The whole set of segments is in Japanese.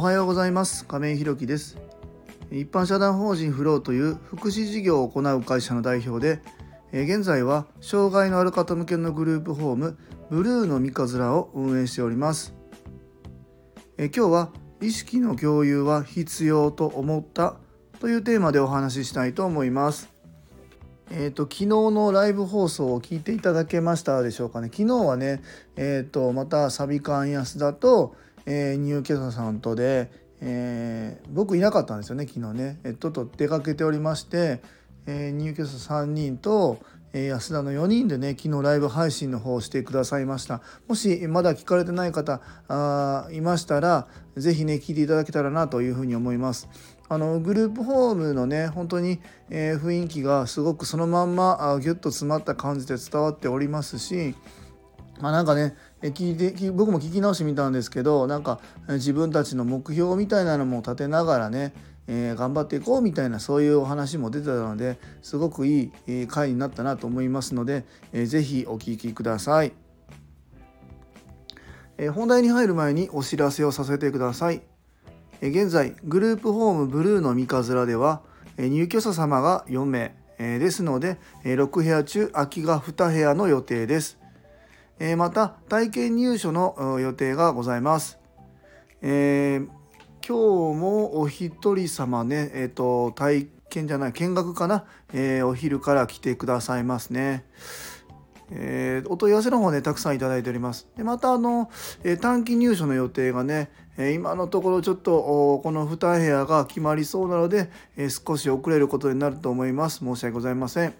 おはようございます。亀井ひろきです。一般社団法人フローという福祉事業を行う会社の代表で現在は障害のある方向けのグループホームブルーの三日面を運営しております。今日は意識の共有は必要と思ったというテーマでお話ししたいと思います。えーと、昨日のライブ放送を聞いていただけましたでしょうかね。昨日はね、えーと、またサビカン安田と、えー、ニューケサさんとで、えー、僕いなかったんですよね昨日ね、えー、ちょっと出かけておりまして、えー、ニューケサ3人と、え安田の4人でね昨日ライブ配信の方をしてくださいました。もしまだ聞かれてない方あいましたら是非ね聞いていただけたらなというふうに思います。あのグループホームのね本当に、え、雰囲気がすごくそのまんまあギュッと詰まった感じで伝わっておりますしまあ、なんかね聞いて僕も聞き直してみたんですけどなんか自分たちの目標みたいなのも立てながらね、えー、頑張っていこうみたいなそういうお話も出てたのですごくいい回になったなと思いますので、えー、ぜひお聞きください、えー、本題に入る前にお知らせをさせてください。え現在グループホームブルーの三日面ではえ入居者様が4名えですのでえ6部屋中空きが2部屋の予定です。えまた体験入所の予定がございます、えー、今日もお一人様ねえっ、ー、と体験じゃない見学かな、えー、お昼から来てくださいますね。えー、お問い合わせの方ねたくさんいただいております。でまたあの、えー、短期入所の予定がね、えー、今のところちょっとこの2部屋が決まりそうなので、え少し遅れることになると思います。申し訳ございません、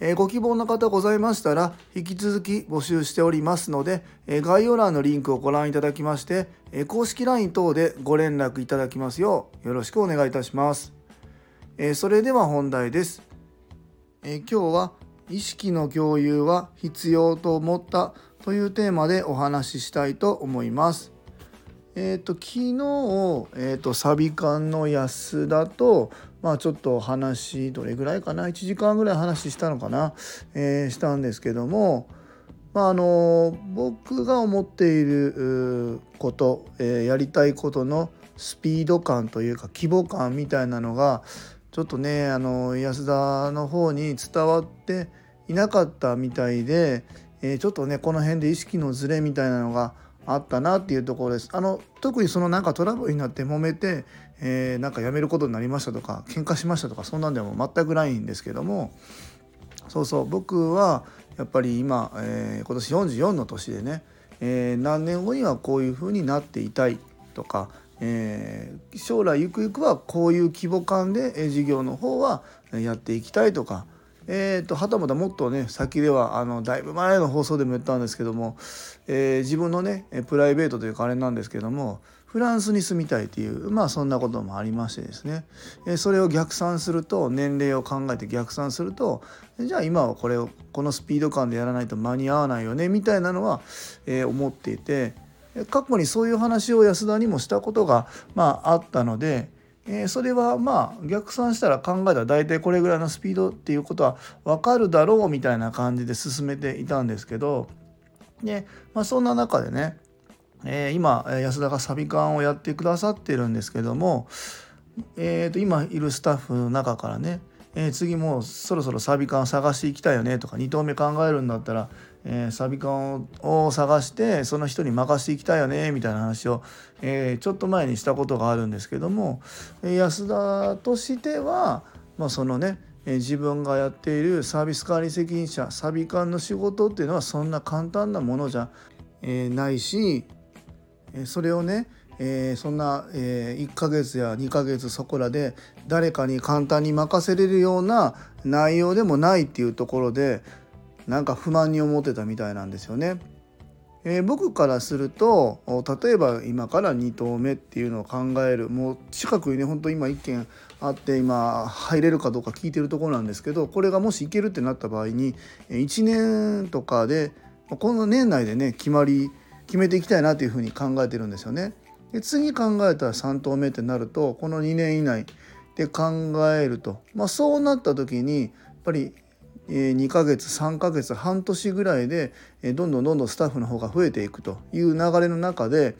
えご希望の方ございましたら引き続き募集しておりますので、え概要欄のリンクをご覧いただきまして、え公式 LINE 等でご連絡いただきますようよろしくお願いいたします、えそれでは本題です、え今日は意識の共有は必要と思ったというテーマでお話ししたいと思います。えっ、ー、と昨日、えーと、サビ館の安田と、まあ、ちょっと話どれぐらいかな？1時間ぐらい話したのかな、えー、したんですけども、まあ、あの僕が思っていること、えー、やりたいことのスピード感というか規模感みたいなのがちょっとねあの安田の方に伝わっていなかったみたいで、えー、ちょっとねこの辺で意識のズレみたいなのがあったなっていうところです。あの特にそのなんかトラブルになって揉めて、えー、なんか辞めることになりましたとか喧嘩しましたとかそんなんでも全くないんですけどもそうそう僕はやっぱり今、えー、今年44の年でね、えー、何年後にはこういうふうになっていたいとかえー、将来ゆくゆくはこういう規模感で事業の方はやっていきたいとか、えーと、はたまたもっとね先ではあのだいぶ前の放送でも言ったんですけども、え、自分のねプライベートというかあれなんですけどもフランスに住みたいっていうまあそんなこともありましてですね、それを逆算すると年齢を考えて逆算するとじゃあ今はこれをこのスピード感でやらないと間に合わないよねみたいなのは、えー、思っていて。過去にそういう話を安田にもしたことが、まあ、あったので、えー、それはまあ逆算したら考えたら大体これぐらいのスピードっていうことは分かるだろうみたいな感じで進めていたんですけどで、まあ、そんな中でね、えー、今安田がサビ缶をやってくださってるんですけども、えー、と今いるスタッフの中からねえー、次もうそろそろサビ缶探していきたいよねとか2投目考えるんだったら、えー、サビ缶を探してその人に任せていきたいよねみたいな話を、えー、ちょっと前にしたことがあるんですけども、え安田としては、まあ、そのね自分がやっているサービス管理責任者サビ缶の仕事っていうのはそんな簡単なものじゃ、ないしそれをねえー、そんな、えー、1ヶ月や2ヶ月そこらで誰かに簡単に任せれるような内容でもないっていうところでなんか不満に思ってたみたいなんですよね。えー、僕からすると例えば今から2投目っていうのを考えるもう近くにね本当今1件あって今入れるかどうか聞いてるところなんですけどこれがもし行けるってなった場合に1年とかでこの年内でね決まり決めていきたいなというふうに考えてるんですよね。で次考えたら3投目ってなるとこの2年以内で考えると、まあ、そうなった時にやっぱり2ヶ月3ヶ月半年ぐらいでどんどんどんどんスタッフの方が増えていくという流れの中で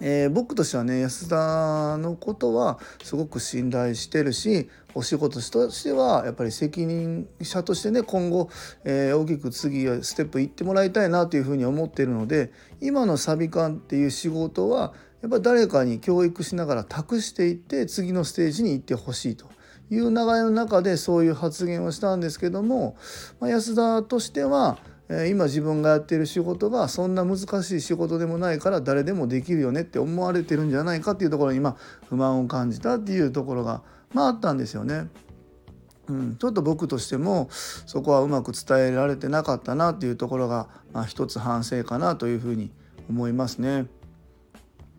えー、僕としてはね安田のことはすごく信頼してるしお仕事としてはやっぱり責任者としてね今後、えー、大きく次はステップ行ってもらいたいなというふうに思ってるので今のサビ館っていう仕事はやっぱり誰かに教育しながら託していって次のステージに行ってほしいと。いう流れの中でそういう発言をしたんですけども、まあ、安田としては今自分がやっている仕事がそんな難しい仕事でもないから誰でもできるよねって思われてるんじゃないかっていうところに今不満を感じたっていうところがまああったんですよね。うん、ちょっと僕としてもそこはうまく伝えられてなかったなっていうところが、まあ、一つ反省かなというふうに思いますね。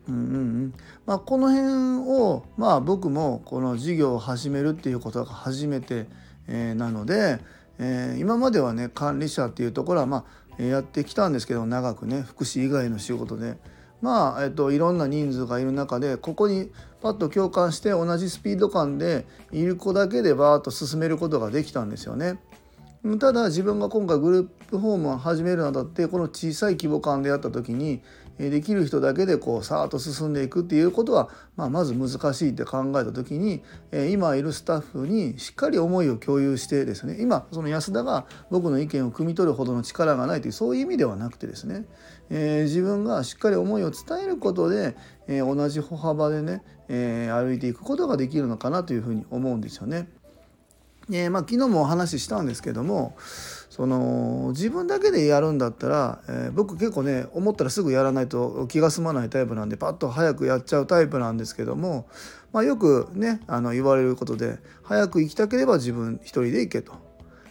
うんうんうんまあ、この辺を、まあ、僕もこの事業を始めるっていうことが初めて、えー、なので、えー、今まではね管理者っていうところはまあやってきたんですけど長くね福祉以外の仕事でまあ、えっと、いろんな人数がいる中でここにパッと共感して同じスピード感でいる子だけでバーッと進めることができたんですよね。ただ自分が今回グループホームを始めるにあたってこの小さい規模感でやった時にできる人だけでこうさーっと進んでいくっていうことは、まあ、まず難しいって考えた時に今いるスタッフにしっかり思いを共有してですね今その安田が僕の意見を汲み取るほどの力がないというそういう意味ではなくてですね、えー、自分がしっかり思いを伝えることで、えー、同じ歩幅でね、えー、歩いていくことができるのかなというふうに思うんですよね。え、まあ、昨日もお話ししたんですけどもその自分だけでやるんだったら、えー、僕結構ね思ったらすぐやらないと気が済まないタイプなんでパッと早くやっちゃうタイプなんですけども、まあ、よくねあの言われることで早く行きたければ自分一人で行けと。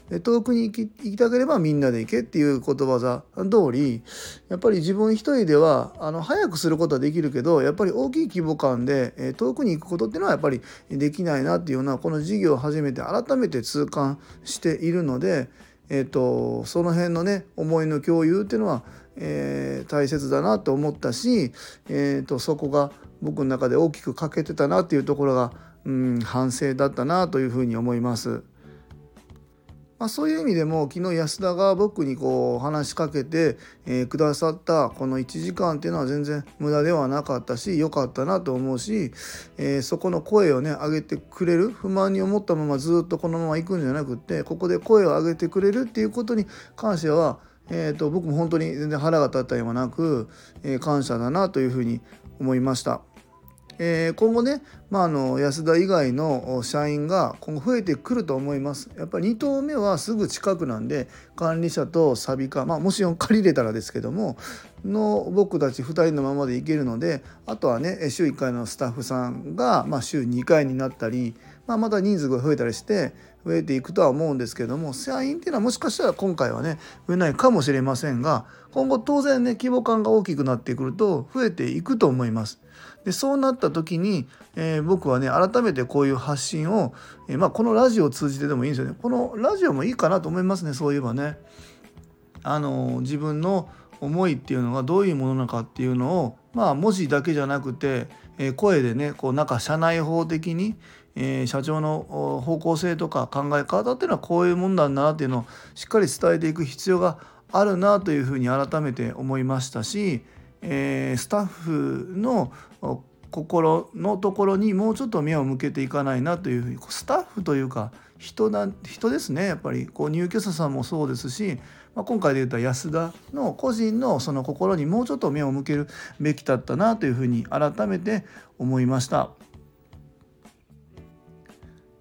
で遠くに行き行きたければみんなで行けっていう言葉座通りやっぱり自分一人ではあの早くすることはできるけどやっぱり大きい規模感で、え遠くに行くことっていうのはやっぱりできないなっていうようなこの事業を始めて改めて痛感しているので、えーと、その辺のね思いの共有っていうのは、えー、大切だなと思ったし、えーとそこが僕の中で大きく欠けてたなっていうところが、うん、反省だったなというふうに思います。まあ、そういう意味でも昨日安田が僕にこう話しかけて、えー、くださったこの1時間っていうのは全然無駄ではなかったし良かったなと思うし、えー、そこの声をね上げてくれる不満に思ったままずっとこのまま行くんじゃなくってここで声を上げてくれるっていうことに関しては、えー、と僕も本当に全然腹が立ったりもなく、えー、感謝だなというふうに思いました。えー、今後ね、まあ、あの安田以外の社員が今後増えてくると思います。やっぱり2棟目はすぐ近くなんで管理者とサビ課、まあ、もし借りれたらですけどもの僕たち2人のままでいけるのであとはね週1回のスタッフさんが、まあ、週2回になったり、まあ、また人数が増えたりして増えていくとは思うんですけども社員っていうのはもしかしたら今回はね増えないかもしれませんが今後当然ね規模感が大きくなってくると増えていくと思います。でそうなった時に、えー、僕はね改めてこういう発信を、えー、まあ、このラジオを通じてでもいいんですよねこのラジオもいいかなと思いますねそういえばね。あの自分の思いっていうのがどういうものなのかっていうのをまあ文字だけじゃなくて、えー、声でねこうなんか社内法的に、えー、社長の方向性とか考え方っていうのはこういうもんだなっていうのをしっかり伝えていく必要があるなというふうに改めて思いましたし、えー、スタッフの心のところにもうちょっと目を向けていかないなというふうにスタッフというか人だ人ですねやっぱりこう入居者さんもそうですし、まあ、今回で言った安田の個人のその心にもうちょっと目を向けるべきだったなというふうに改めて思いました。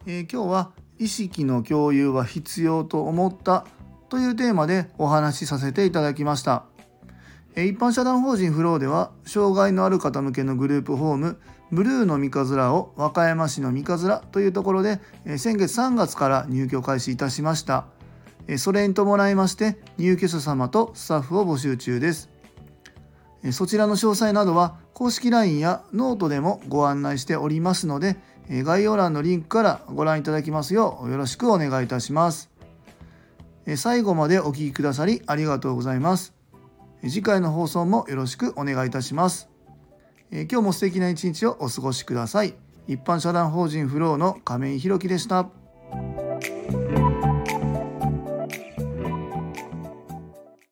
えー、今日は意識の共有は必要と思ったというテーマでお話しさせていただきました。一般社団法人フローでは障害のある方向けのグループホームブルーの三日面を和歌山市の三日面というところで先月3月から入居開始いたしましたそれに伴いまして入居者様とスタッフを募集中ですそちらの詳細などは公式 LINE やノートでもご案内しておりますので概要欄のリンクからご覧いただきますようよろしくお願いいたします最後までお聴きくださりありがとうございます次回の放送もよろしくお願いいたします。今日も素敵な一日をお過ごしください。一般社団法人フローの亀井宏樹でした。